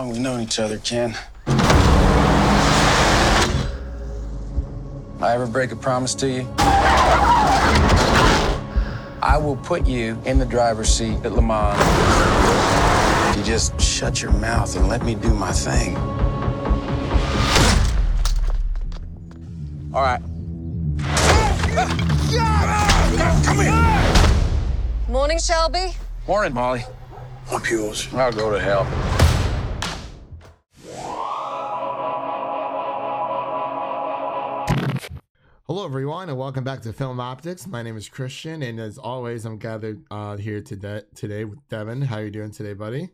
long we known each other, Ken? I ever break a promise to you? I will put you in the driver's seat at Le Mans. If you just shut your mouth and let me do my thing. All right. Come here. Morning, Shelby. Morning, Molly. I'm yours. I'll go to hell. Hello, everyone, and welcome back to Film Optix. My name is Christian, and as always, I'm gathered uh, here today today with Devin. How are you doing today, buddy?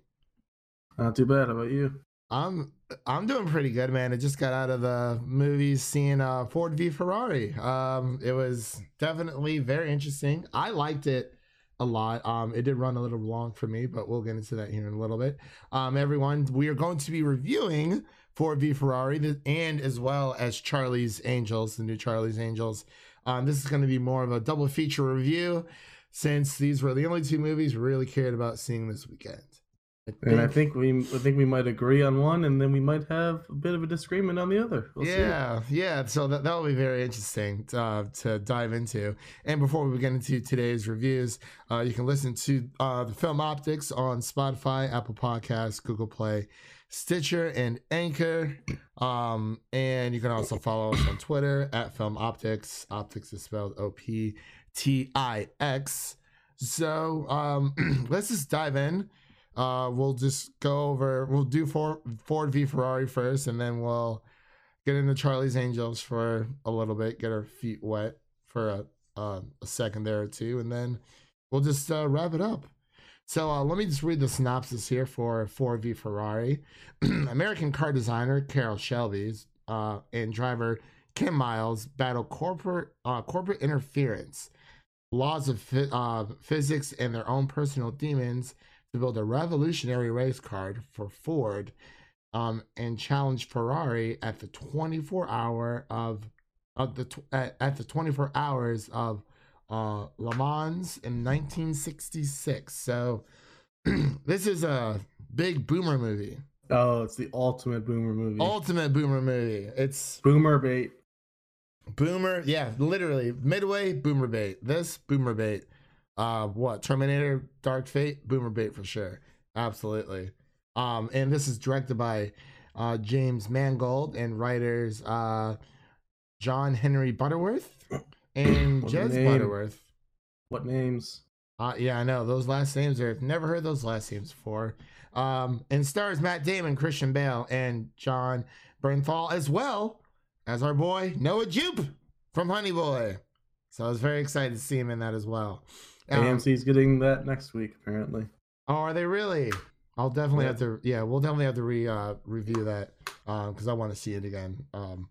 Not too bad. How about you? I'm I'm doing pretty good, man. I just got out of the movies seeing uh, Ford v Ferrari. Um, it was definitely very interesting. I liked it a lot. Um, it did run a little long for me, but we'll get into that here in a little bit. Um, everyone, we are going to be reviewing Ford v Ferrari and as well as Charlie's Angels, the new Charlie's Angels. Um, this is going to be more of a double feature review since these were the only two movies we really cared about seeing this weekend. I and I think we I think we might agree on one, and then we might have a bit of a disagreement on the other. We'll yeah, see. yeah. So that that'll be very interesting to, uh, to dive into. And before we get into today's reviews, uh, you can listen to uh, the Film Optix on Spotify, Apple Podcasts, Google Play, Stitcher, and Anchor. Um, and you can also follow us on Twitter at Film Optix. Optix is spelled O P T I X. So um, let's just dive in. Uh, we'll just go over. We'll do Ford, Ford v Ferrari first, and then we'll get into Charlie's Angels for a little bit, get our feet wet for a, uh, a second there or two, and then we'll just uh, wrap it up. So uh, let me just read the synopsis here for Ford v Ferrari. American car designer Carroll Shelby uh, and driver Ken Miles battle corporate uh, corporate interference, laws of uh, physics, and their own personal demons to build a revolutionary race car for Ford um, and challenge Ferrari at the 24 hour of of the at, at the 24 hours of uh, Le Mans in 1966. So this is a big boomer movie. Oh, it's the ultimate boomer movie. Ultimate boomer movie. It's boomer bait. Boomer, yeah, literally midway boomer bait. This boomer bait. Uh, what Terminator, Dark Fate, Boomer Bait for sure, absolutely. Um, and this is directed by uh, James Mangold and writers uh, John Henry Butterworth and Jez Butterworth. What names? Uh, yeah, I know those last names are. I've never heard those last names before. Um, and stars Matt Damon, Christian Bale, and Jon Bernthal, as well as our boy Noah Jupe from Honey Boy. So I was very excited to see him in that as well. Um, AMC's getting that next week, apparently. Oh, are they really? I'll definitely yeah. have to. Yeah, we'll definitely have to re uh, review that because um, I want to see it again. Um,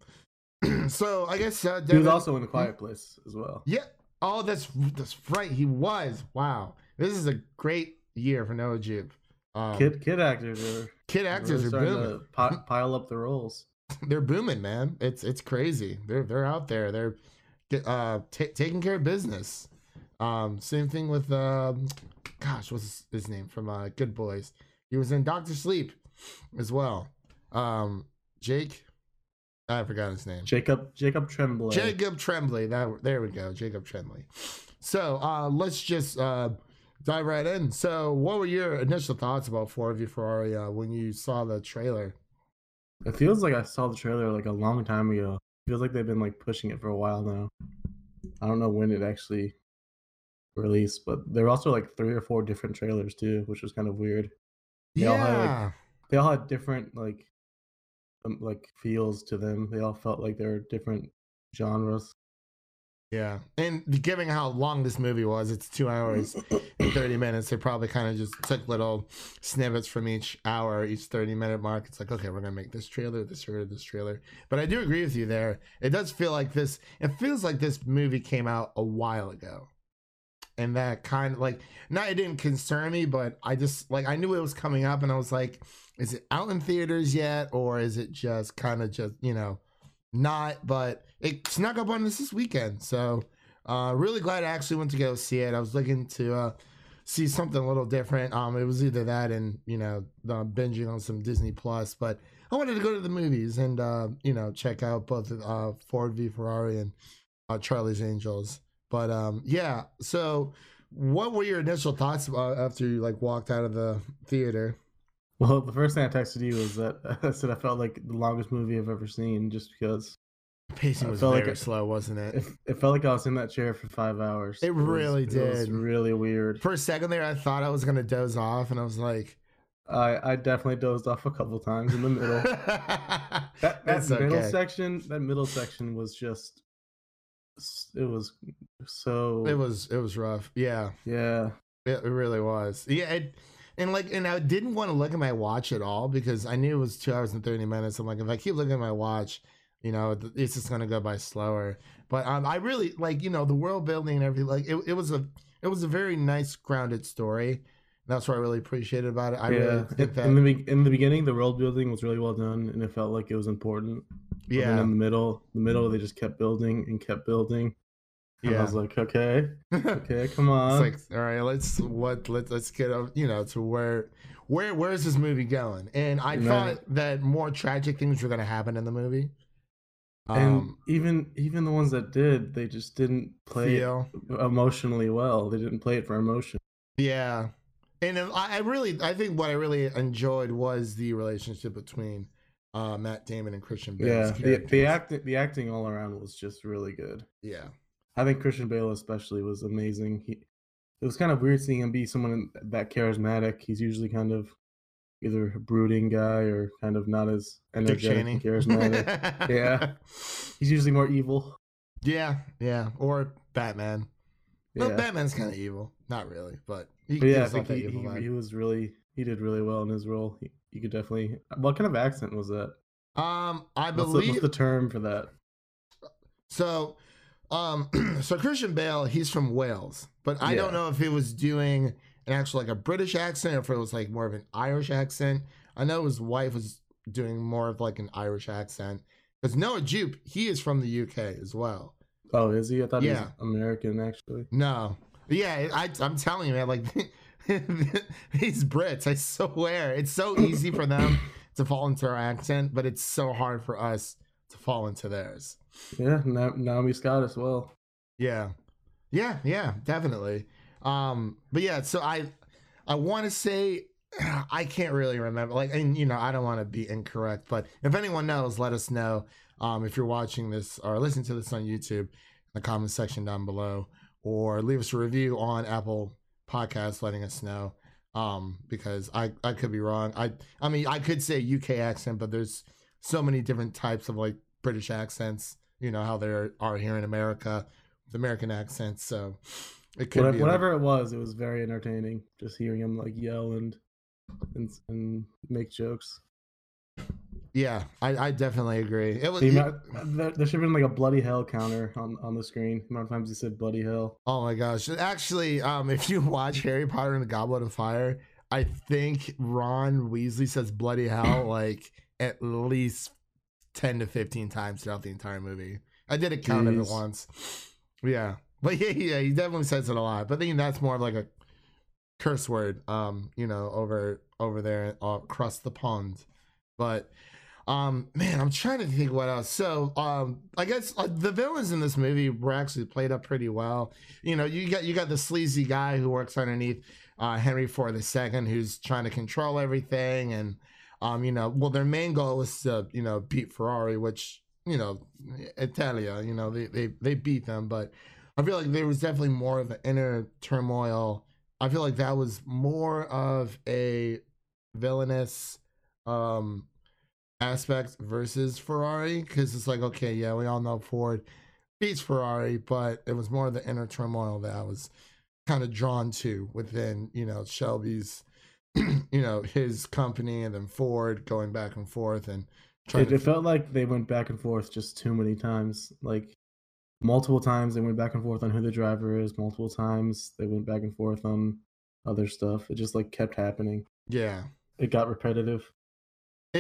so I guess uh, Devin, he was also in a Quiet Place as well. Yeah. Oh, that's that's right. He was. Wow. This is a great year for Noah Jupe. Um, kid kid actors are kid actors really are booming. Pi- pile up the roles. they're booming, man. It's it's crazy. They're they're out there. They're uh, t- taking care of business. Um, same thing with um, gosh, what's his, his name from uh, Good Boys? He was in Doctor Sleep as well. Um, Jake, I forgot his name. Jacob Jacob Tremblay. Jacob Tremblay. That there we go. Jacob Tremblay. So uh, let's just uh, dive right in. So, what were your initial thoughts about Ford v Ferrari uh, when you saw the trailer? It feels like I saw the trailer like a long time ago. It feels like they've been like pushing it for a while now. I don't know when it actually released, but there were also like three or four different trailers too, which was kind of weird. They yeah. all had like, they all had different like Um, like feels to them. They all felt like they were different genres. Yeah, and given how long this movie was, it's two hours and thirty minutes. They probably kind of just took little snippets from each hour, each thirty minute mark. It's like, okay, we're gonna make this trailer, this trailer, this trailer. But I do agree with you there. It does feel like this. It feels like this movie came out a while ago and that kind of like not it didn't concern me but i just like i knew it was coming up and i was like is it out in theaters yet or is it just kind of just you know not but it snuck up on us this weekend so uh really glad i actually went to go see it i was looking to uh see something a little different. Um, it was either that and you know uh, binging on some Disney Plus, but I wanted to go to the movies and uh, you know check out both uh, Ford v Ferrari and uh, Charlie's Angels. But um, yeah, so what were your initial thoughts about after you like walked out of the theater? Well, the first thing I texted you was that I said I felt like the longest movie I've ever seen, just because Pacing was like very it- slow, wasn't it? it, it felt like I was in that chair for five hours. It was- really It was did. really weird. For a second there, I thought I was gonna doze off, and I was like, I I definitely dozed off a couple times in the middle. That, that middle okay. section, that middle section was just, it was so. It was it was rough. Yeah, yeah. it, it really was. Yeah, it, and like, and I didn't want to look at my watch at all because I knew it was two hours and thirty minutes. I'm like, if I keep looking at my watch, you know, it's just gonna go by slower. But um, I really like, you know, the world building and everything. Like, it, it was a it was a very nice grounded story. That's what I really appreciated about it. I yeah. really In, think that. in the in the beginning, the world building was really well done, and it felt like it was important. Then yeah, in the middle, the middle, they just kept building and kept building. And I was like, okay, okay, come on. It's like, all right, let's what let's let's get up, you know, to where where where is this movie going? And I Right. thought that more tragic things were gonna happen in the movie. and Um, even even the ones that did, they just didn't play it feel, emotionally well. They didn't play it for emotion. yeah, and I, I really I think what I really enjoyed was the relationship between uh, Matt Damon and Christian Bale. Yeah, the, characters. the acting the acting all around was just really good. yeah, I think Christian Bale especially was amazing. He it was kind of weird seeing him be someone that charismatic. He's usually kind of either a brooding guy or kind of not as energetic and charismatic. Yeah. He's usually more evil. yeah, yeah, or Batman. Well, Batman's kind of evil, not really, but he, But yeah, I gives think he, he, he was really he did really well in his role. He, you could definitely. What kind of accent was that? um, I What's the, believe what's the term for that? So, um, so Christian Bale, he's from Wales, but I don't know if he was doing an actual like a British accent or if it was like more of an Irish accent. I know his wife was doing more of like an Irish accent because Noah Jupe, he is from the UK as well. Oh, is he? I thought Yeah. he was American actually. No, yeah, I, I'm telling you, man, like these Brits, I swear, it's so easy for them to fall into our accent, but it's so hard for us to fall into theirs. Yeah, Na- Naomi Scott as well. Yeah. Yeah, yeah, definitely. Um, but yeah, so I I want to say I can't really remember. Like, and you know, I don't want to be incorrect, but if anyone knows, let us know. Um, if you're watching this or listening to this on YouTube, in the comment section down below, or leave us a review on Apple Podcasts, letting us know. Um, because I I could be wrong. I I mean I could say UK accent, but there's so many different types of like British accents. You know how there are here in America with American accents. So it could Whatever, be whatever it was, it was very entertaining. Just hearing him like yell and and, and make jokes. Yeah, I, I definitely agree. It was. The amount, there, there should have been like a bloody hell counter on, on the screen. The amount of times he said bloody hell. oh my gosh! Actually, um, if you watch Harry Potter and the Goblet of Fire, I think Ron Weasley says "bloody hell" like at least ten to fifteen times throughout the entire movie. I did a count of it once. Yeah, but yeah, yeah, he definitely says it a lot. But I think that's more of like a curse word, um, you know, over over there uh, across the pond. But um, man, I'm trying to think what else. So um, I guess uh, the villains in this movie were actually played up pretty well. You know, you got you got the sleazy guy who works underneath uh, Henry Ford II, who's trying to control everything, and um, you know, well, their main goal is to you know beat Ferrari, which you know, Italia, you know, they they they beat them, but I feel like there was definitely more of an inner turmoil. I feel like that was more of a villainous um aspect versus Ferrari because it's like okay, yeah, we all know Ford beats Ferrari, but it was more of the inner turmoil that I was kind of drawn to within you know Shelby's you know his company and then Ford going back and forth and trying It, to it felt like they went back and forth just too many times. Like multiple times they went back and forth on who the driver is. Multiple times they went back and forth on other stuff. It just like kept happening. yeah It got repetitive.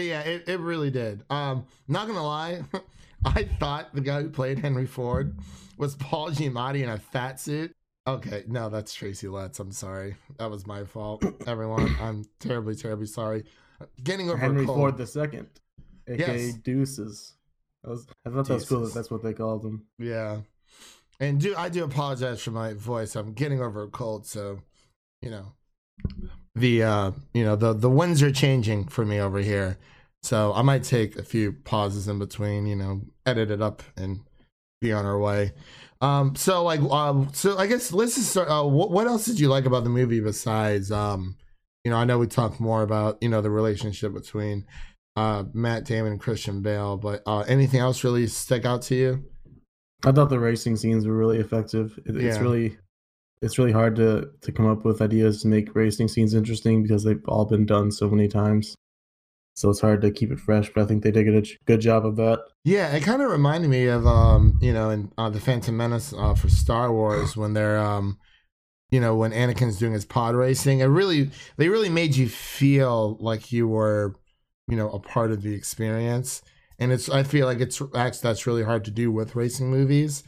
Yeah, it, it really did. Um, not gonna lie, I thought the guy who played Henry Ford was Paul Giamatti in a fat suit. Okay, no, that's Tracy Letts. I'm sorry. That was my fault. Everyone, I'm terribly, terribly sorry. Getting over Henry cold. Ford the second, aka Yes. Deuces. That was, I thought that was cool. That that's what they called him. Yeah. And do I do apologize for my voice. I'm getting over a cold, so you know. The uh you know, the the winds are changing for me over here. So I might take a few pauses in between, you know, edit it up and be on our way. Um so like um so I guess let's just start uh what, what else did you like about the movie besides um you know, I know we talked more about, you know, the relationship between uh Matt Damon and Christian Bale, but uh anything else really stick out to you? I thought the racing scenes were really effective. It, It's really, it's really hard to to come up with ideas to make racing scenes interesting because they've all been done so many times. So it's hard to keep it fresh. But I think they did a good job of that. Yeah, it kind of reminded me of um, you know, in uh, the Phantom Menace uh, for Star Wars when they're um, you know, when Anakin's doing his pod racing. It really, they really made you feel like you were, you know, a part of the experience. And it's, I feel like it's that's really hard to do with racing movies.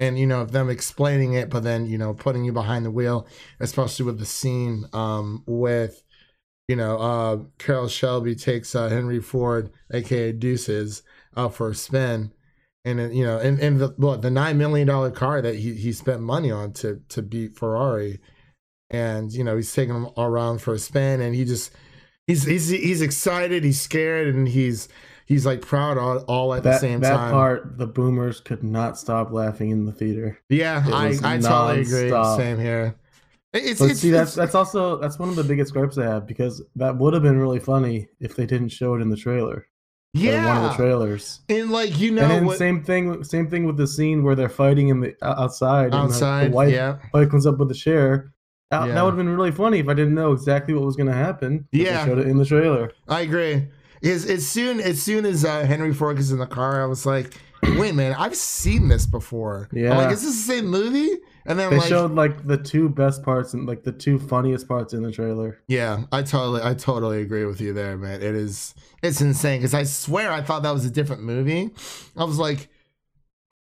And you know, of them explaining it, but then you know, putting you behind the wheel, especially with the scene um with you know, uh, Carroll Shelby takes uh, Henry Ford, aka Deuces, out for a spin, and then, you know, and, and the what the nine million dollar car that he, he spent money on to to beat Ferrari, and you know he's taking him around for a spin, and he just he's he's he's excited, he's scared, and he's he's like proud all, all at the That same that time. part, the boomers could not stop laughing in the theater. yeah, I I totally agree. Same here. It's, But it's, see, that's it's- that's also that's one of the biggest gripes I have because that would have been really funny if they didn't show it in the trailer. yeah, one of the trailers. and like you know and then what, same thing, same thing with the scene where they're fighting in the outside. the- outside, the, wife, yeah. wife comes up with the chair. That, Yeah. that would have been really funny if I didn't know exactly what was going to happen. Yeah. showed it in the trailer. I agree. As as soon as soon as uh, Henry Ford is in the car, I was like, "Wait, man, I've seen this before." Yeah, I'm like, is this the same movie? And then They like, showed like the two best parts and like the two funniest parts in the trailer. yeah, I totally, I totally agree with you there, man. It is, it's insane because I swear I thought that was a different movie. I was like,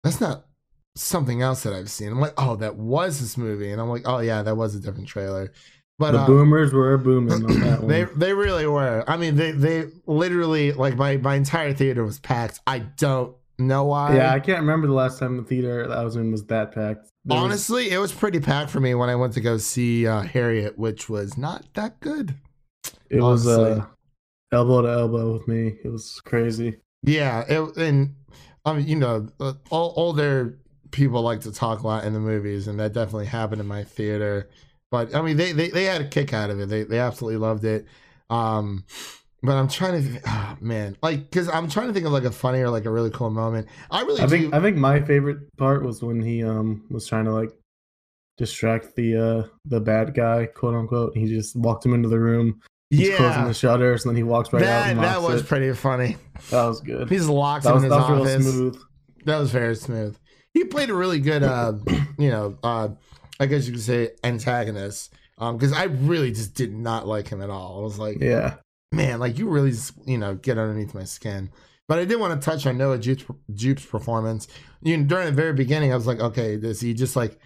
that's not something else that I've seen. I'm like, oh, that was this movie, and I'm like, oh yeah, that was a different trailer. But the uh, boomers were booming on that one. They they really were. I mean, they they literally like my my entire theater was packed. I don't know why. yeah, I can't remember the last time the theater that I was in was that packed. There was- Honestly, it was pretty packed for me when I went to go see uh, Harriet, which was not that good. it was uh, elbow to elbow with me. It was crazy. Yeah, it, and I mean, you know, uh, all, older people like to talk a lot in the movies, and that definitely happened in my theater. But I mean, they they, they had a kick out of it. They they absolutely loved it. Um, but I'm trying to, oh, man, like, cause I'm trying to think of like a funny or like a really cool moment. I really I do. think I think my favorite part was when he um was trying to like distract the uh the bad guy, quote unquote. He just walked him into the room. He's closing the shutters, and then he walks right out that and that was it. pretty funny. that was good. He just locks that him was, in that his was real office. smooth. That was very smooth. He played a really good, uh, you know, uh, I guess you could say antagonist. Um, because I really just did not like him at all. I was like, Yeah. man, like you really, just, you know, get underneath my skin. But I did want to touch on Noah Jupe's, Jupe's performance. You know, during the very beginning, I was like, okay, does he just like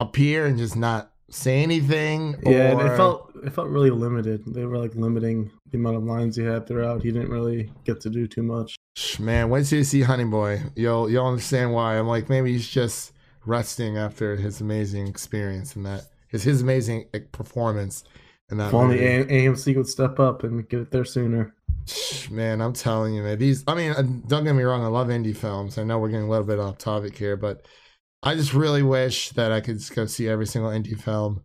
appear and just not say anything? Yeah, Or- it felt it felt really limited. They were like limiting the amount of lines he had throughout. He didn't really get to do too much. Man, once you see Honey Boy, you'll you'll understand why. I'm like, maybe he's just resting after his amazing experience and that his his amazing performance And that. Only. A- AMC would step up and get it there sooner. Man, I'm telling you, man. These, I mean, uh, don't get me wrong. I love indie films. I know we're getting a little bit off topic here, but I just really wish that I could just go see every single indie film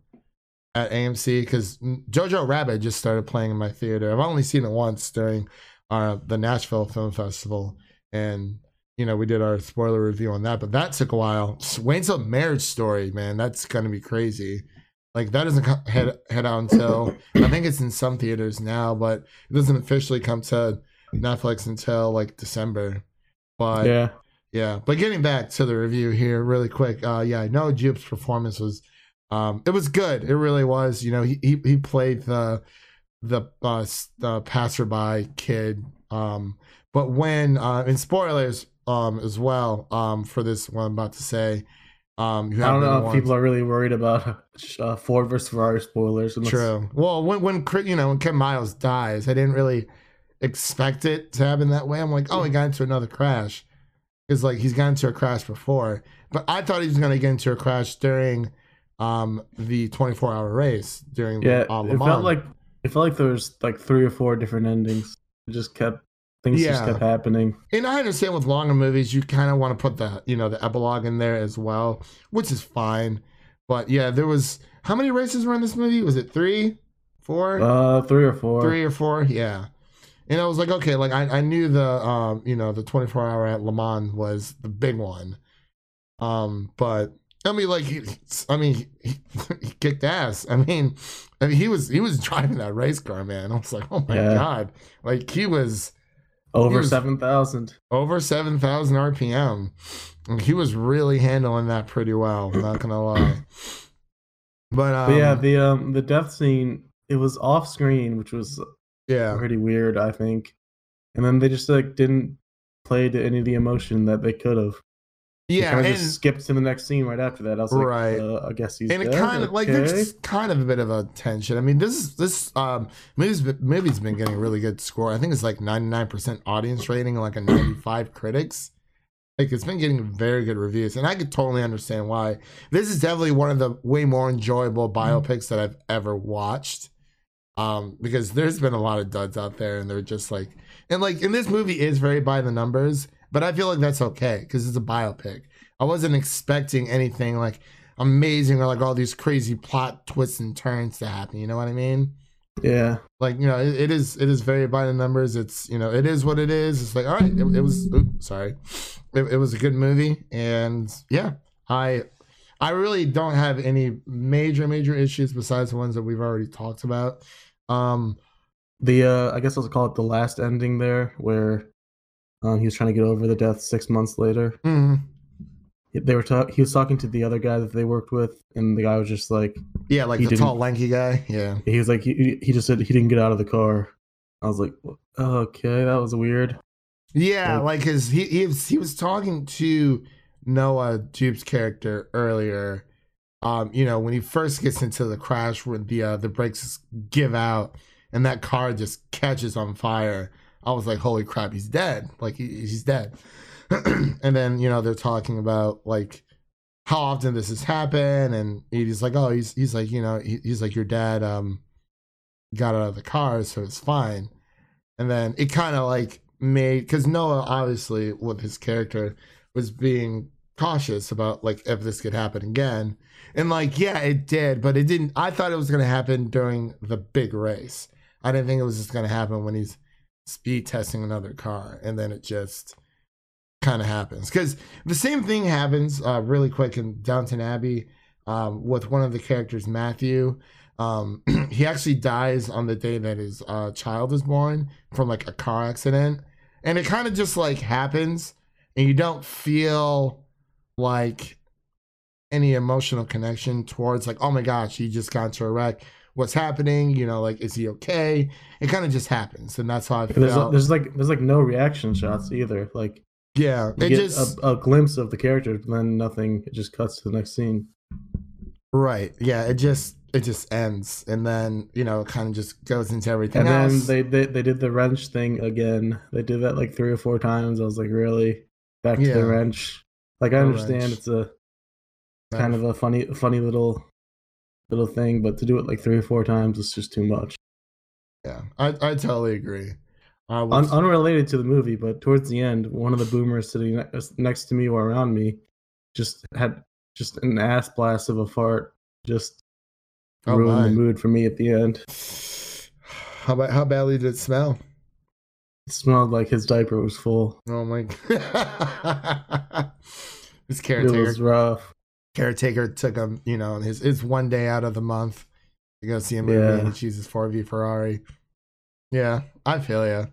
at AMC because Jojo Rabbit just started playing in my theater. I've only seen it once during uh, the Nashville Film Festival, and you know we did our spoiler review on that, but that took a while. Wayne's a Marriage Story, man, that's gonna be crazy. Like that doesn't head head out until I think it's in some theaters now, but it doesn't officially come to Netflix until like December. But yeah. yeah, but getting back to the review here, really quick. Uh, yeah, Noah Jupe's performance was, um, it was good. It really was. You know, he he, he played the the uh, the passerby kid. Um, but when uh, in spoilers um as well um for this what I'm about to say, Um, I don't know if people are really worried about uh, Ford versus Ferrari spoilers. unless- True. Well, when when you know when Ken Miles dies, I didn't really expect it to happen that way. I'm like, oh, he got into another crash. Because like he's got into a crash before, but I thought he was gonna get into a crash during um the 24 hour race during Yeah, uh, Le it felt like it felt like there was like three or four different endings. It just kept things just Yeah. kept happening. And I understand with longer movies, you kind of want to put the you know the epilogue in there as well, which is fine. But yeah, there was how many races were in this movie? Was it three, four, Uh, three or four. three or four? Yeah. And I was like, okay, like I, I knew the um you know the 24 hour at Le Mans was the big one, um but I mean like he, I mean he, he kicked ass. I mean, I mean he was he was driving that race car, man. I was like, oh my Yeah. god, like he was Over seven thousand. over 7,000 RPM. He was really handling that pretty well, not gonna lie. But, um, But yeah, the um the death scene it was off screen, which was yeah, pretty weird, I think. And then they just like didn't play to any of the emotion that they could have. Yeah, kind of and, just skipped to the next scene right after that. I was like, Right. uh, I guess he's and it dead, kind of like there's kind of a bit of a tension. I mean, this is this um movie's been- movie's been getting a really good score. I think it's like 99% audience rating and like a 95 critics. Like it's been getting very good reviews, and I could totally understand why. This is definitely one of the way more enjoyable biopics that I've ever watched. Um, because there's been a lot of duds out there, and they're just like, and like, and this movie is very by the numbers, but I feel like that's okay because it's a biopic. I wasn't expecting anything like amazing or like all these crazy plot twists and turns to happen. You know what I mean? Yeah. Like you know, it, it is it is very by the numbers. It's you know, it is what it is. It's like all right, it, it was. Oops, sorry, it, it was a good movie, and yeah, I I really don't have any major major issues besides the ones that we've already talked about. Um, The uh I guess I'll call it the last ending there where um he was trying to get over the death six months later. mm, They were talk he was talking to the other guy that they worked with and the guy was just like yeah, like He the tall lanky guy. Yeah, he was like he, he just said he didn't get out of the car. I was like, okay, that was weird. Yeah, Like- like his he he was, he was talking to Noah Jupe's character earlier. Um, you know, when he first gets into the crash when the uh, the brakes give out and that car just catches on fire. I was like, holy crap, he's dead. Like he, he's dead. and then, you know, they're talking about like how often this has happened and he's like, oh, he's he's like, you know, he, he's like your dad um got out of the car, so it's fine. And then it kind of like made because Noah obviously with his character was being cautious about like if this could happen again. And like, yeah, it did, but it didn't. I thought it was gonna happen during the big race. I didn't think it was just gonna happen when he's speed testing another car, and then it just kind of happens. Because the same thing happens uh, really quick in Downton Abbey um, with one of the characters, Matthew. Um, he actually dies on the day that his uh, child is born from like a car accident, and it kind of just like happens, and you don't feel like any emotional connection towards like, oh my gosh, he just got into a wreck. What's happening? You know, like, is he okay? It kind of just happens, and that's how I There's felt. there's like there's like no reaction shots either. Like yeah, it just a, a glimpse of the character, but then nothing. It just cuts to the next scene. right. Yeah, it just it just ends, and then you know, it kind of just goes into everything And then they, they they did the wrench thing again. They did that like three or four times. I was like, really? Back to Yeah. the wrench. Like I The understand wrench. it's a kind of a funny funny little little thing, but to do it like three or four times is just too much. yeah, I I totally agree. I Un- unrelated to the movie, but towards the end, one of the boomers sitting ne- uh, next to me or around me just had just an ass blast of a fart. Just Oh, ruined the mood for me at the end. how about how badly did it smell? It smelled like his diaper was full. Oh my! his It caretaker was rough. Caretaker took him, you know, his his one day out of the month to go see a movie Yeah. and he chooses Ford v Ferrari. Yeah, I feel you.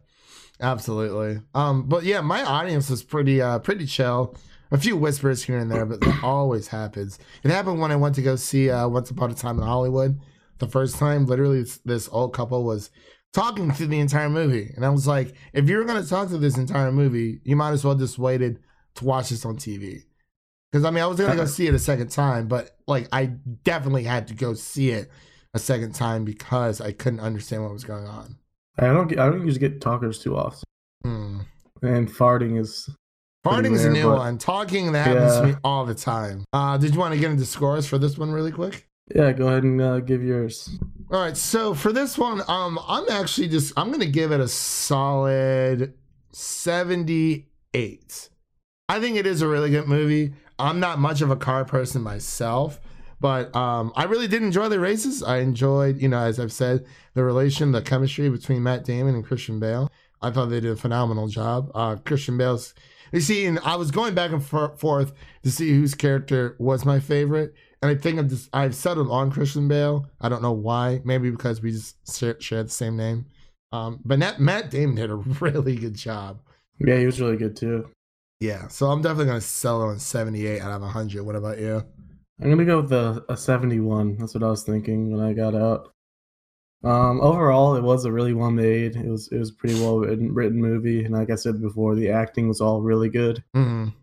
Absolutely. Um, but yeah, my audience was pretty uh pretty chill. A few whispers here and there, but that always happens. It happened when I went to go see uh Once Upon a Time in Hollywood. The first time, literally this, this old couple was talking through the entire movie. And I was like, if you're gonna talk through this entire movie, you might as well just waited to watch this on TV Because I mean, I was gonna go see it a second time, but like I definitely had to go see it a second time because I couldn't understand what was going on. I don't get, I don't usually get talkers too often, Hmm. and farting is Pretty Farting's a new but- one. Talking that happens to me all the time. Uh, did you want to get into scores for this one really quick? yeah. Go ahead and uh, give yours. All right, so for this one, um, I'm actually just I'm gonna give it a solid 78. I think it is a really good movie. I'm not much of a car person myself, but um, I really did enjoy the races. I enjoyed, you know, as I've said, the relation, the chemistry between Matt Damon and Christian Bale. I thought they did a phenomenal job. Uh, Christian Bale's, you see, and I was going back and for- forth to see whose character was my favorite, and I think I'm just I've settled on Christian Bale. I don't know why. Maybe because we just share, share the same name. Um, but Matt, Matt Damon did a really good job. Yeah, he was really good too. Yeah, so I'm definitely gonna settle on 78 out of 100. What about you? I'm gonna go with a, a 71. That's what I was thinking when I got out. Um, overall, it was a really well made. It was it was a pretty well written, written movie, and like I said before, the acting was all really good. Mm,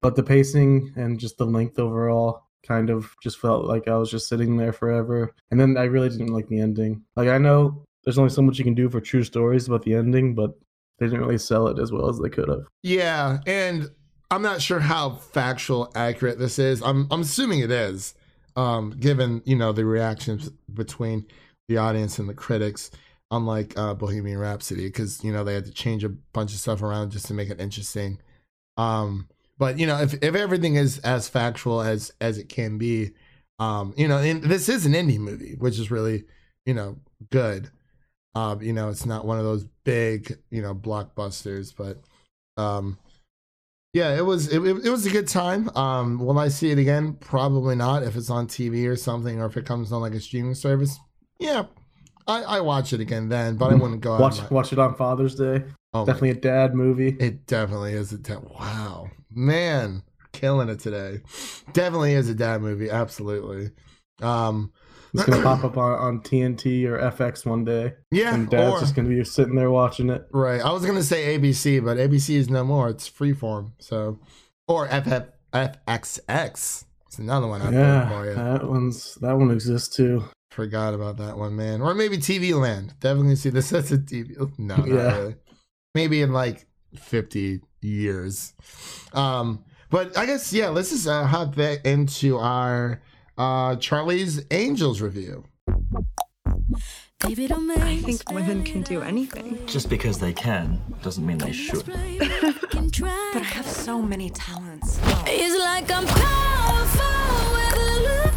But the pacing and just the length overall kind of just felt like I was just sitting there forever. And then I really didn't like the ending. Like I know there's only so much you can do for true stories about the ending, but they didn't really sell it as well as they could have. yeah, and I'm not sure how factual accurate this is. I'm I'm assuming it is, um, given you know the reactions between the audience and the critics. Unlike uh, Bohemian Rhapsody, because you know they had to change a bunch of stuff around just to make it interesting. Um, but you know, if if everything is as factual as as it can be, um, you know, and this is an indie movie, which is really you know good. Um, you know, it's not one of those big you know blockbusters, but um, yeah, it was it, it, was a good time. Um, will I see it again? Probably not. If it's on TV or something, or if it comes on like a streaming service, yeah, I, I watch it again then. But I wouldn't go out. Watch my- watch it on Father's Day. oh my Definitely a dad movie. it definitely is a dad. Wow, man, killing it today. Definitely is a dad movie. Absolutely. Um, It's gonna pop up on, on TNT or FX one day, yeah. and Dad's or- just gonna be sitting there watching it. right. I was gonna say ABC, but ABC is no more. It's Freeform. So, or FF FXX. It's another one out there for Yeah, you. that one's that one exists too. Forgot about that one, man. Or maybe TV Land. Definitely see this as a TV. No, not Yeah. really. Maybe in like 50 years. Um, but I guess yeah, let's just uh, hop back into our uh Charlie's Angels review. I think women can do anything. Just because they can doesn't mean they should. But I have so many talents. It's like I'm powerful with a little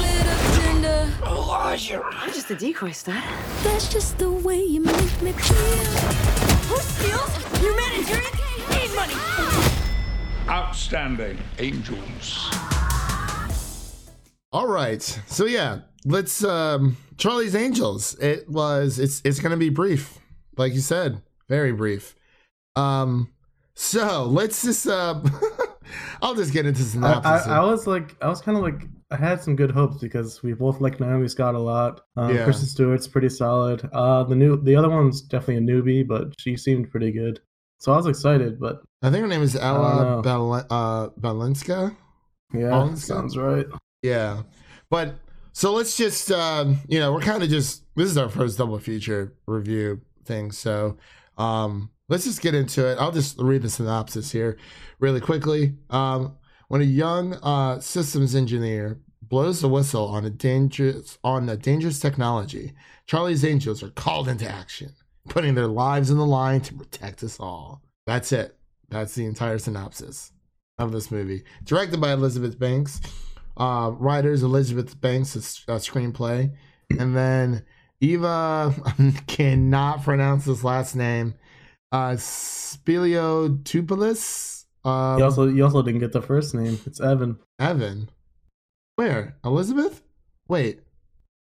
bit of tender. I'm just a decoy stud. That's just the way you make me feel. Who steals? Humanitarian? Need money. Outstanding. Angels. All right. So yeah, let's um Charlie's Angels. It was it's it's gonna be brief. Like you said. Very brief. Um so let's just uh I'll just get into I, synopsis. I, I was like, I was kind of like, I had some good hopes because we both like Naomi Scott a lot. Um, Yeah. Kristen Stewart's pretty solid. Uh, the new, the other one's definitely a newbie, but she seemed pretty good. So I was excited, but I think her name is Ella. Bal- uh, Balinska. yeah, Awesome. sounds right. Yeah. But so let's just, um, you know, we're kind of just, this is our first double feature review thing. So um, let's just get into it. I'll just read the synopsis here really quickly. Um, when a young uh, systems engineer blows the whistle on a dangerous on a dangerous technology, Charlie's Angels are called into action, putting their lives on the line to protect us all. That's it. That's the entire synopsis of this movie. Directed by Elizabeth Banks, uh, writers Elizabeth Banks, a, a screenplay, and then Eva cannot pronounce his last name. Uh, Spiliotoupolis. Um, You also, you also didn't get the first name. It's Evan. Evan. Where? Elizabeth? Wait.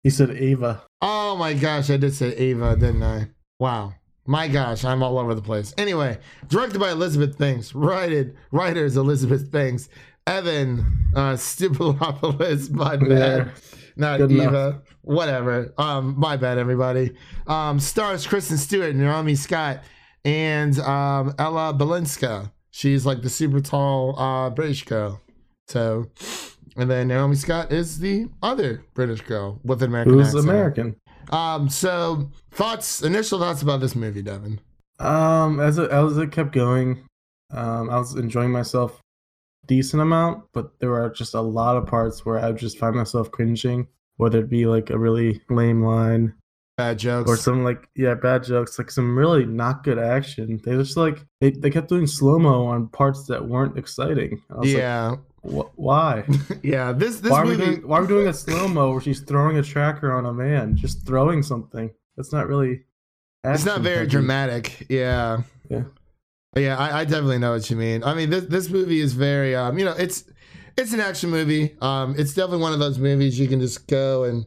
He said Ava. Oh my gosh, I did say Ava, didn't I? Wow. My gosh, I'm all over the place. Anyway, directed by Elizabeth Banks, writed, writers Elizabeth Banks, Evan uh Stipulopoulos, my bad. Yeah. Not Good Eva. enough. Whatever. Um, my bad, everybody. Um, stars Kristen Stewart, Naomi Scott, and um Ella Balinska. She's like the super tall uh British girl. So, and then Naomi Scott is the other British girl with an American Who's accent. American? Um, so thoughts, initial thoughts about this movie, Devin. Um, as it as it kept going, um, I was enjoying myself decent amount, but there are just a lot of parts where I would just find myself cringing, whether it be like a really lame line Bad jokes. or some like yeah bad jokes, like some really not good action. They just like they, they kept doing slow mo on parts that weren't exciting. I was yeah, like, why? yeah. This this why are we movie. doing why are we doing a slow mo where she's throwing a tracker on a man, just throwing something? That's not really. It's not very dramatic. Yeah. Yeah. Yeah, I, I definitely know what you mean. I mean, this this movie is very, um, you know, it's it's an action movie. Um, it's definitely one of those movies you can just go and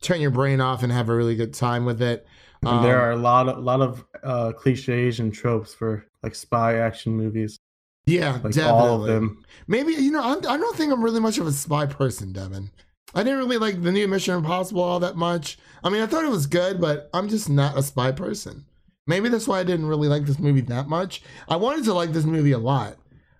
turn your brain off and have a really good time with it. And there Um, are a lot of lot of uh, cliches and tropes for like spy action movies, yeah, like definitely. all of them. Maybe you know, I'm, I don't think I'm really much of a spy person, Devin. I didn't really like the new Mission Impossible all that much. I mean, I thought it was good, but I'm just not a spy person. Maybe that's why I didn't really like this movie that much. I wanted to like this movie a lot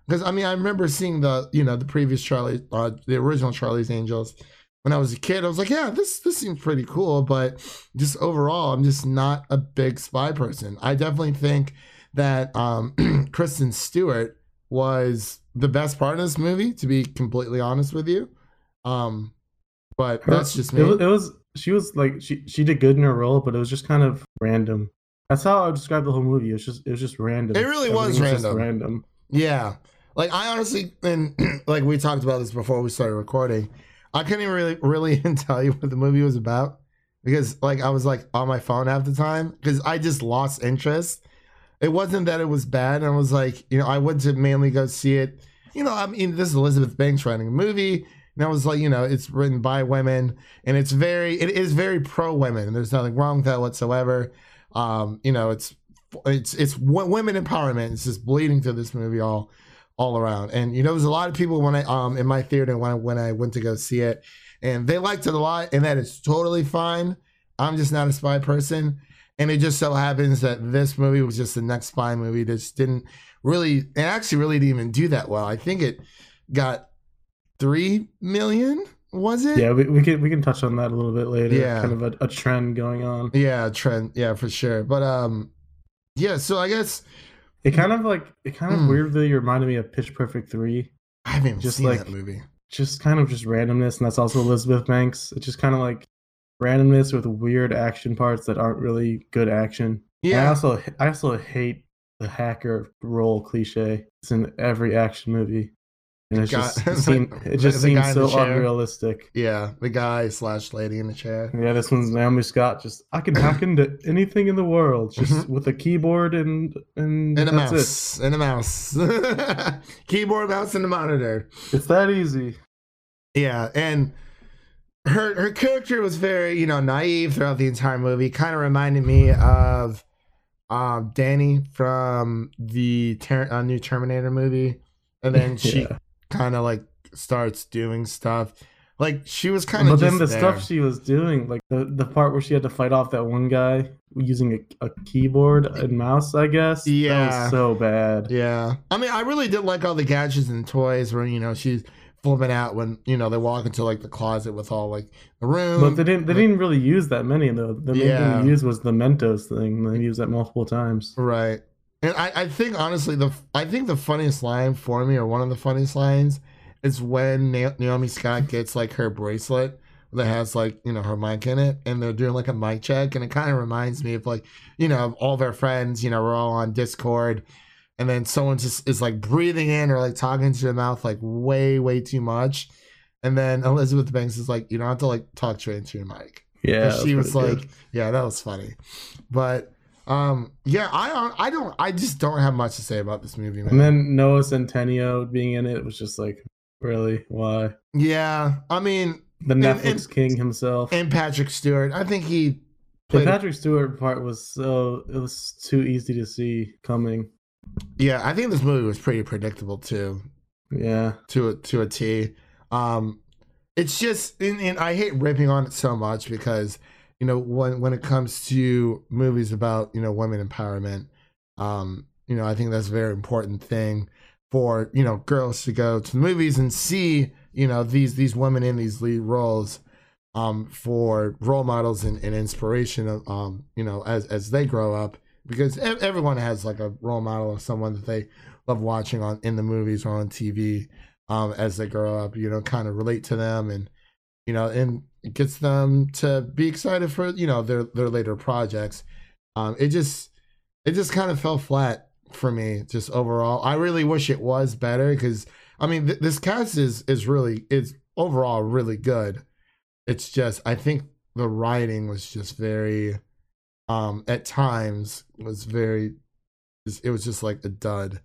because I mean, I remember seeing the you know the previous Charlie, uh, the original Charlie's Angels when I was a kid. I was like, yeah, this this seems pretty cool, but just overall, I'm just not a big spy person. I definitely think that um, Kristen Stewart was the best part of this movie, to be completely honest with you. Um, but Her- that's just It was, it was she was like she she did good in her role, but it was just kind of random. That's how I would describe the whole movie. It was just it was just random. It really was just random. random. Yeah. Like I honestly and like we talked about this before we started recording. I couldn't even really really tell you what the movie was about because like I was like on my phone half the time because I just lost interest. It wasn't that it was bad. I was like, you know, I went to mainly go see it. You know, I mean, this is Elizabeth Banks writing a movie. And I was like, you know, it's written by women and it's very, it is very pro women. There's nothing wrong with that whatsoever. Um, you know, it's, it's, it's women empowerment. It's just bleeding through this movie all, all around. And you know, there's a lot of people when I um in my theater when I when I went to go see it, and they liked it a lot, and that is totally fine. I'm just not a spy person, and it just so happens that this movie was just the next spy movie that just didn't really, it actually really didn't even do that well. I think it got three million. Was it? Yeah, we, we can we can touch on that a little bit later. Yeah. kind of a, a trend going on. Yeah, trend. Yeah, for sure. But um, yeah. So I guess It kind of like it kind of Hmm. weirdly reminded me of Pitch Perfect three. I haven't even Just seen like- that movie. Just kind of just randomness, and that's also Elizabeth Banks. It's just kind of like randomness with weird action parts that aren't really good action. And I Yeah. also I also hate the hacker role cliche. It's in every action movie, and it's just it, seem, it just seems so unrealistic. Yeah, the guy slash lady in the chair. Yeah, this one's Naomi Scott. Just I can hack into anything in the world just with a keyboard and and, And a mouse. And a mouse. Keyboard, mouse, and a monitor. It's that easy. Yeah, and her her character was very, you know, naive throughout the entire movie. Kind of reminded me of um Danny from the ter- uh, new Terminator movie. And then she Yeah. Kind of like starts doing stuff. Like she was kind of. But then the there. stuff she was doing, like the, the part where she had to fight off that one guy using a, a keyboard and mouse, I guess. that Yeah. was so bad. Yeah. I mean, I really did like all the gadgets and toys where, you know, she's flipping out when, you know, they walk into like the closet with all like the room. But they didn't. They didn't really use that many though. The main Yeah. thing they used was the Mentos thing. They used that multiple times. Right. And I, I think honestly the I think the funniest line for me or one of the funniest lines is when Na- Naomi Scott gets like her bracelet that has like you know her mic in it and they're doing like a mic check and it kind of reminds me of like you know all of our friends you know we're all on Discord and then someone just is like breathing in or like talking to their mouth like way way too much and then Elizabeth Banks is like you don't have to like talk straight into your mic Yeah, she was pretty like, good. yeah, that was funny. But um, yeah, I don't, I don't, I just don't have much to say about this movie, man. and then Noah Centineo being in it was just like, really, why? yeah, I mean, The Netflix and- king himself. and Patrick Stewart, I think he the. Patrick Stewart part was so it was too easy to see coming. yeah, I think this movie was pretty predictable too, Yeah, to a to a T. Um, it's just, and, and I hate ripping on it so much because you know when when it comes to movies about you know women empowerment, um, you know I think that's a very important thing. for you know girls to go to the movies and see you know these these women in these lead roles um for role models and, and inspiration um you know as as they grow up because everyone has like a role model of someone that they love watching on in the movies or on TV um as they grow up you know kind of relate to them and you know and gets them to be excited for you know their their later projects. Um it just it just kind of fell flat for me just overall. I really wish it was better because i mean th- this cast is is really is overall really good. It's just i think the writing was just very um at times was very it was just like a dud.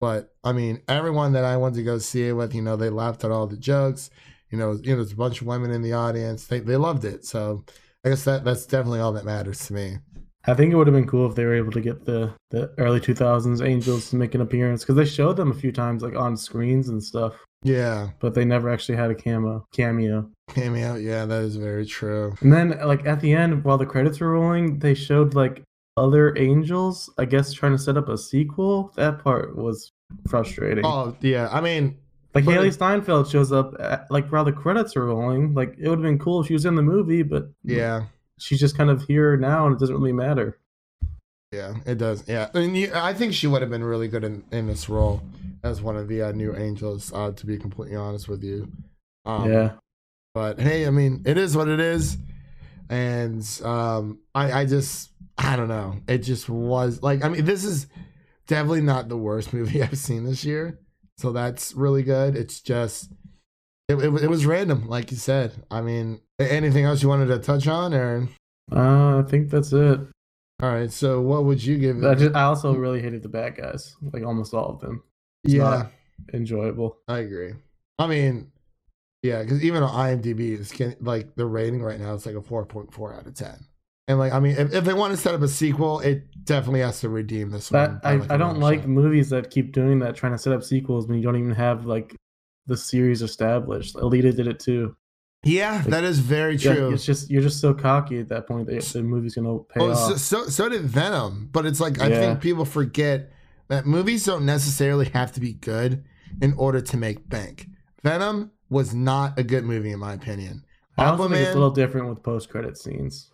But i mean everyone that i wanted to go see it with you know they laughed at all the jokes you know you know there's a bunch of women in the audience. They, they loved it. So i guess that that's definitely all that matters to me. I think it would have been cool if they were able to get the, the early 2000s Angels to make an appearance because they showed them a few times like on screens and stuff, yeah. But they never actually had a camo cameo. cameo. Yeah that is very true. And then like at the end, while the credits were rolling, they showed like other angels, I guess trying to set up a sequel. That part was frustrating. oh yeah. I mean like but Hailee Steinfeld shows up at, like while the credits are rolling. Like it would have been cool if she was in the movie, but yeah she's just kind of here now and it doesn't really matter. Yeah, it does. Yeah, and you, I think she would have been really good in, in this role as one of the uh, new angels. Uh, to be completely honest with you. Um, yeah. But hey, I mean, it is what it is, and um, I I just I don't know. It just was like I mean, this is definitely not the worst movie I've seen this year, so that's really good. It's just. It, it, it was random, like you said. I mean, anything else you wanted to touch on, Aaron? Uh, I think that's it. all right? So, what would you give? I, just, I also really hated the bad guys, like almost all of them. It's yeah, enjoyable. I agree. I mean, yeah, because even on IMDb, it's like the rating right now is like a four point four out of ten. And like, I mean, if, if they want to set up a sequel, it definitely has to redeem this That one. I, by, I don't like shot. movies that keep doing that, trying to set up sequels when you don't even have like the series established. Alita did it too. Yeah, that is very Yeah, true. it's just you're just so cocky at that point that the movie's gonna pay Oh, off. so, so so did Venom, but it's like I Yeah. think people forget that movies don't necessarily have to be good in order to make bank. Venom was not a good movie in my opinion. I also think it's a little different with post credit scenes.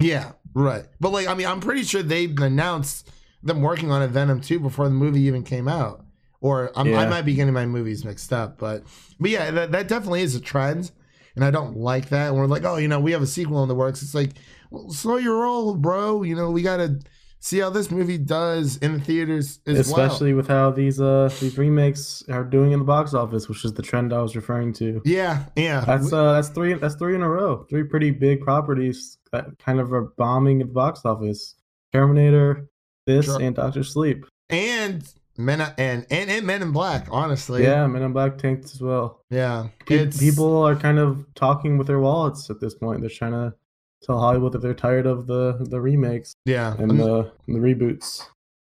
Yeah, right. But like, I mean, I'm pretty sure they announced them working on a Venom 2 before the movie even came out. Or I'm, I might be getting my movies mixed up, but but yeah, that, that definitely is a trend, and I don't like that. And we're like, oh, you know, we have a sequel in the works. It's like, well, slow your roll, bro. You know, we gotta see how this movie does in the theaters as Especially well. with how these uh these remakes are doing in the box office, which is the trend I was referring to. Yeah, yeah. That's uh that's three that's three in a row. Three pretty big properties that kind of are bombing at the box office. Terminator, this, Sure. and Doctor Sleep. and Men and, and and Men in Black. Honestly, yeah, Men in Black tanked as well. yeah. Pe- It's- People are kind of talking with their wallets at this point. They're trying to tell Hollywood that they're tired of the the remakes yeah, and the the reboots.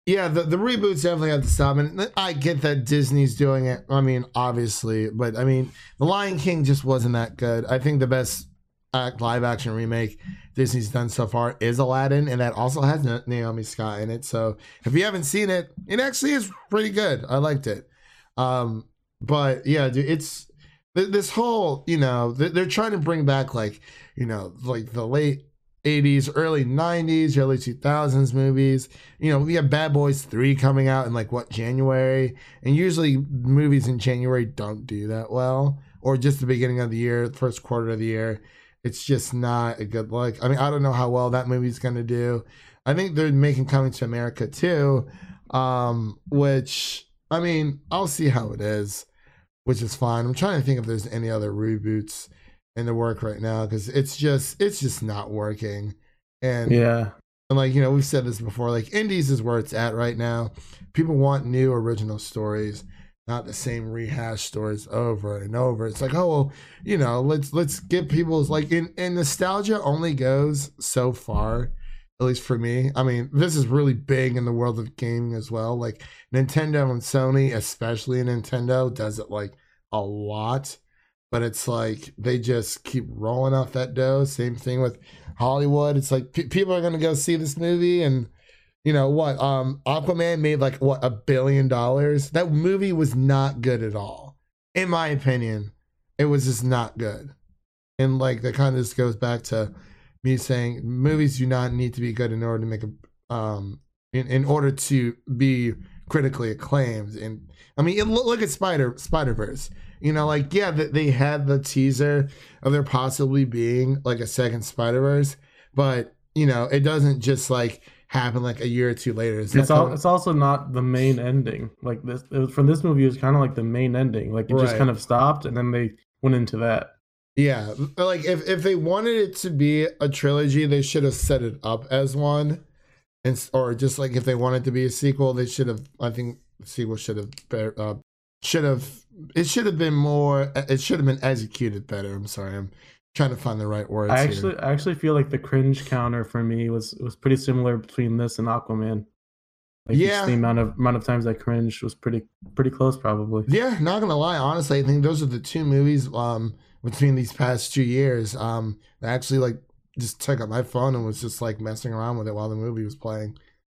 Yeah, the, the reboots definitely have to stop. And I get that Disney's doing it. I mean, obviously. But I mean, The Lion King just wasn't that good. I think the best act, live action remake Disney's done so far is Aladdin. And that also has Naomi Scott in it. So if you haven't seen it, it actually is pretty good. I liked it. Um, but yeah, dude, it's this whole, you know, they're trying to bring back like, you know, like the late 80s, early 90s, early 2000s movies. You know, we have Bad Boys 3 coming out in like what, January? And usually movies in January don't do that well, or just the beginning of the year, first quarter of the year. It's just not a good look. I mean, I don't know how well that movie's going to do. I think they're making Coming to America too, um, which, I mean, I'll see how it is, which is fine. I'm trying to think if there's any other reboots in the work right now because it's just it's just not working. And Yeah. and like you know we've said this before like indies is where it's at right now. People want new original stories not the same rehash stories over and over. It's like oh well you know let's let's get people's like in and nostalgia only goes so far at least for me. I mean this is really big in the world of gaming as well. Like nintendo and sony especially nintendo does it like a lot but it's like they just keep rolling out that dough. Same thing with Hollywood. It's like pe- people are going to go see this movie and you know what? Um, Aquaman made like what a billion dollars. That movie was not good at all, in my opinion. It was just not good, and like that kind of just goes back to me saying movies do not need to be good in order to make a um in, in order to be critically acclaimed. And I mean, it, look at Spider Spider Verse. You know, like yeah, they had the teaser of there possibly being like a second Spider Verse, but you know, it doesn't just like happen like a year or two later. It's, all, it's also not the main ending. Like this, it was, from this movie, it was kind of like the main ending. Like it right. just kind of stopped, and then they went into that. Yeah, like if if they wanted it to be a trilogy, they should have set it up as one, and or just like if they wanted to be a sequel, they should have. I think the sequel should have uh, should have it should have been more. It should have been executed better. I'm sorry, I'm trying to find the right words. I actually, here. I actually feel like the cringe counter for me was was pretty similar between this and Aquaman. Like yeah, the amount of amount of times I cringed was pretty pretty close, probably. Yeah, not gonna lie, honestly, I think those are the two movies um between these past two years. Um, I actually like just took up my phone and was just like messing around with it while the movie was playing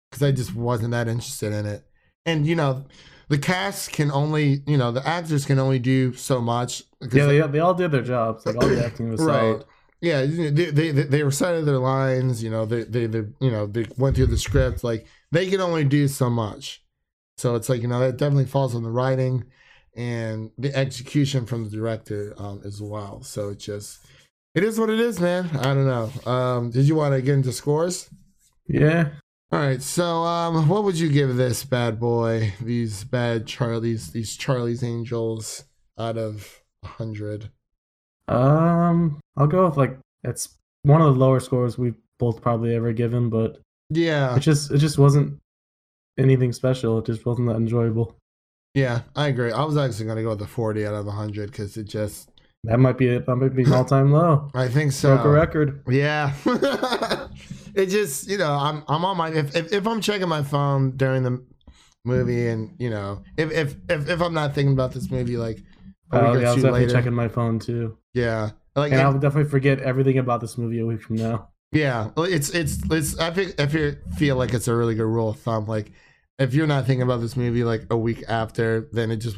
because I just wasn't that interested in it. And you know, the cast can only, you know, the actors can only do so much. Yeah, they, they all did their jobs. Like all the acting was right. solid. Yeah, they, they they recited their lines. You know, they, they they you know they went through the script. Like they can only do so much. So it's like you know that definitely falls on the writing and the execution from the director um, as well. So it just it is what it is, man. I don't know. Um, did you want to get into scores? Yeah, all right, so um, what would you give this bad boy, these bad Charlie's, these Charlie's Angels, out of hundred? Um, I'll go with like it's one of the lower scores we've both probably ever given, but yeah, it just it just wasn't anything special. It just wasn't that enjoyable. Yeah, I agree. I was actually gonna go with the forty out of hundred because it just that might be. That might be an all time low. I think so. Broke a record. Yeah. it just you know I'm I'm on my if, if, if I'm checking my phone during the movie and you know if if if, if I'm not thinking about this movie like a oh, yeah, I was definitely later, checking my phone too. Yeah, like and, I'll definitely forget everything about this movie a week from now. Yeah, it's it's it's I think if you feel like it's a really good rule of thumb, like if you're not thinking about this movie like a week after, then it just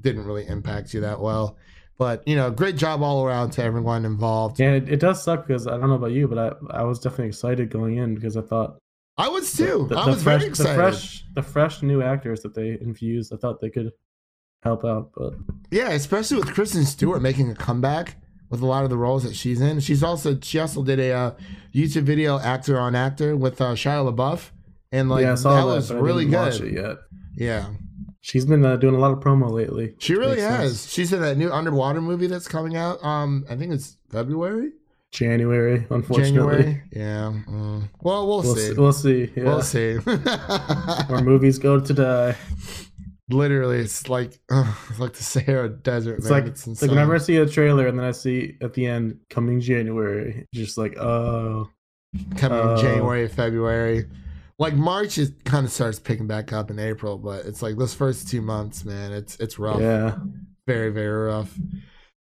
didn't really impact you that well. But you know, great job all around to everyone involved. Yeah, it, it does suck because I don't know about you, but I I was definitely excited going in because I thought I was too. The, the, I was fresh, very excited. The fresh, the fresh new actors that they infused, I thought they could help out. But yeah, especially with Kristen Stewart making a comeback with a lot of the roles that she's in. She's also she also did a uh, YouTube video actor on actor with uh, Shia LaBeouf, and like yeah, that, that, was really good. yet. Yeah, She's been uh, doing a lot of promo lately. She really has. Sense. She's in that new underwater movie that's coming out. Um, I think it's February. January, unfortunately. January. Yeah. Mm. Well, we'll, we'll see. We'll see. Yeah. We'll see. Where movies go to die. Literally, it's like uh, it's like the Sahara Desert. It's man. like it's, it's like whenever I see a trailer and then I see at the end coming January, just like oh, coming uh, January, February like March it kind of starts picking back up in April, but it's like those first two months, man, it's it's rough. Yeah. Very, very rough.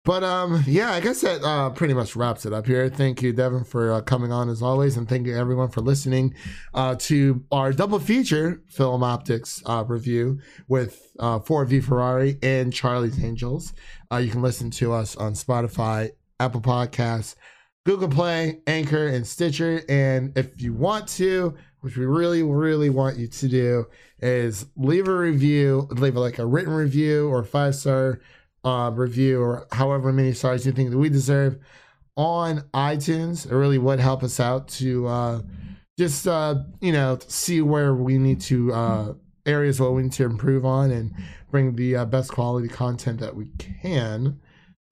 But um, yeah, I guess that uh, pretty much wraps it up here. Thank you, Devin, for uh, coming on as always, and thank you everyone for listening uh, to our double feature Film Optix uh, review with uh, Ford v Ferrari and Charlie's Angels. Uh, you can listen to us on Spotify, Apple Podcasts, Google Play, Anchor, and Stitcher. And if you want to, which we really, really want you to do, is leave a review, leave like a written review or five star uh, review or however many stars you think that we deserve on iTunes. It really would help us out to uh, just uh, you know see where we need to uh, areas where we need to improve on and bring the uh, best quality content that we can.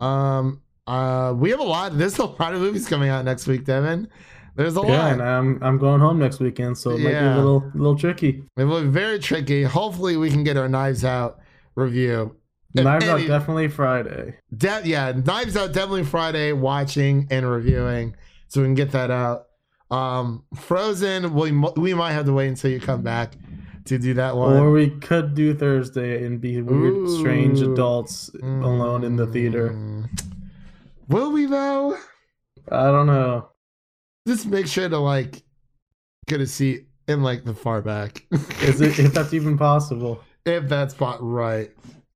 Um, uh, we have a lot. There's a lot of movies coming out next week, Devin. There's a yeah, lot. and I'm I'm going home next weekend, so it yeah. might be a little little tricky. It will be very tricky. Hopefully, we can get our Knives Out review. Knives Out definitely Friday. De- yeah, Knives Out definitely Friday. Watching and reviewing, so we can get that out. Um, Frozen, we we might have to wait until you come back to do that one. Or we could do Thursday and be weird, Ooh. strange adults mm. alone in the theater. Will we though? I don't know just make sure to like get a seat in like the far back. Is it if that's even possible? if that's spot right.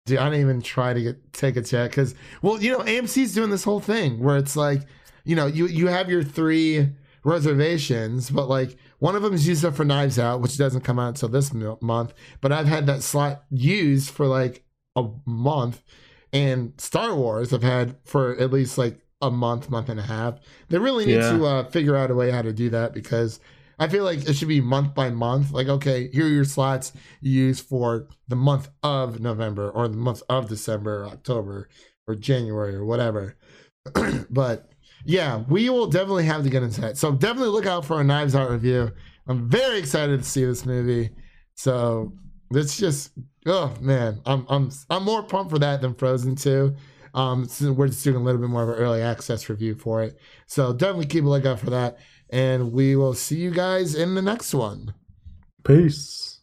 Dude, I didn't even try to get take a check because, well, you know, AMC's doing this whole thing where it's like, you know, you you have your three reservations, but like one of them is used up for Knives Out, which doesn't come out until this mo- month. But I've had that slot used for like a month, and Star Wars I've had for at least like a month, month and a half. They really need Yeah. to uh, figure out a way how to do that because I feel like it should be month by month. Like, okay, here are your slots you use for the month of November or the month of December or October or January or whatever. but yeah, we will definitely have to get into that. So definitely look out for a Knives Out review. I'm very excited to see this movie. So it's just oh man, I'm I'm I'm more pumped for that than Frozen 2. Um, so we're just doing a little bit more of an early access review for it. So definitely keep a lookout for that. And we will see you guys in the next one. Peace.